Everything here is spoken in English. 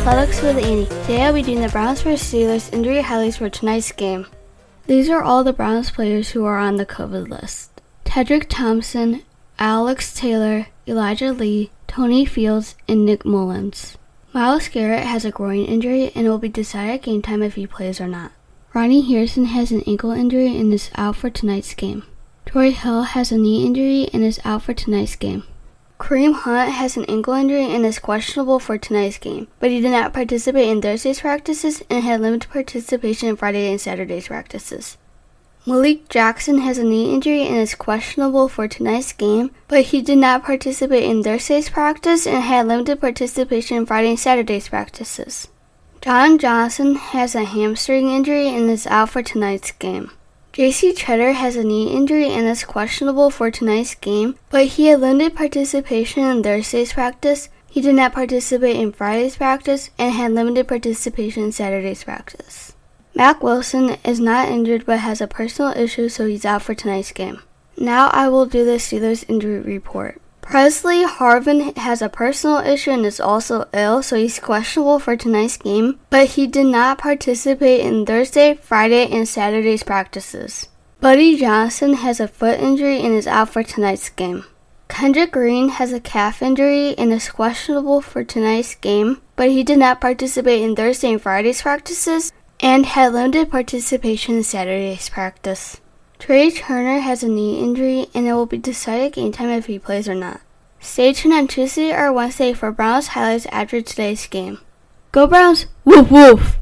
Athletics with Annie. Today I'll be doing the Browns vs. Steelers injury highlights for tonight's game. These are all the Browns players who are on the COVID list. Tedric Thompson, Alex Taylor, Elijah Lee, Tony Fields, and Nick Mullens. Myles Garrett has a groin injury and will be decided at game time if he plays or not. Ronnie Harrison has an ankle injury and is out for tonight's game. Troy Hill has a knee injury and is out for tonight's game. Kareem Hunt has an ankle injury and is questionable for tonight's game, but he did not participate in Thursday's practices and had limited participation in Friday and Saturday's practices. Malik Jackson has a knee injury and is questionable for tonight's game, but he did not participate in Thursday's practice and had limited participation in Friday and Saturday's practices. John Johnson has a hamstring injury and is out for tonight's game. JC Tretter has a knee injury and is questionable for tonight's game, but he had limited participation in Thursday's practice. He did not participate in Friday's practice and had limited participation in Saturday's practice. Mack Wilson is not injured but has a personal issue, so he's out for tonight's game. Now I will do the Steelers injury report. Pressley Harvin has a personal issue and is also ill, so he's questionable for tonight's game, but he did not participate in Thursday, Friday, and Saturday's practices. Buddy Johnson has a foot injury and is out for tonight's game. Kendrick Green has a calf injury and is questionable for tonight's game, but he did not participate in Thursday and Friday's practices and had limited participation in Saturday's practice. Trai Turner has a knee injury and it will be decided game time if he plays or not. Stay tuned on Tuesday or Wednesday for Browns highlights after today's game. Go Browns! Woof woof!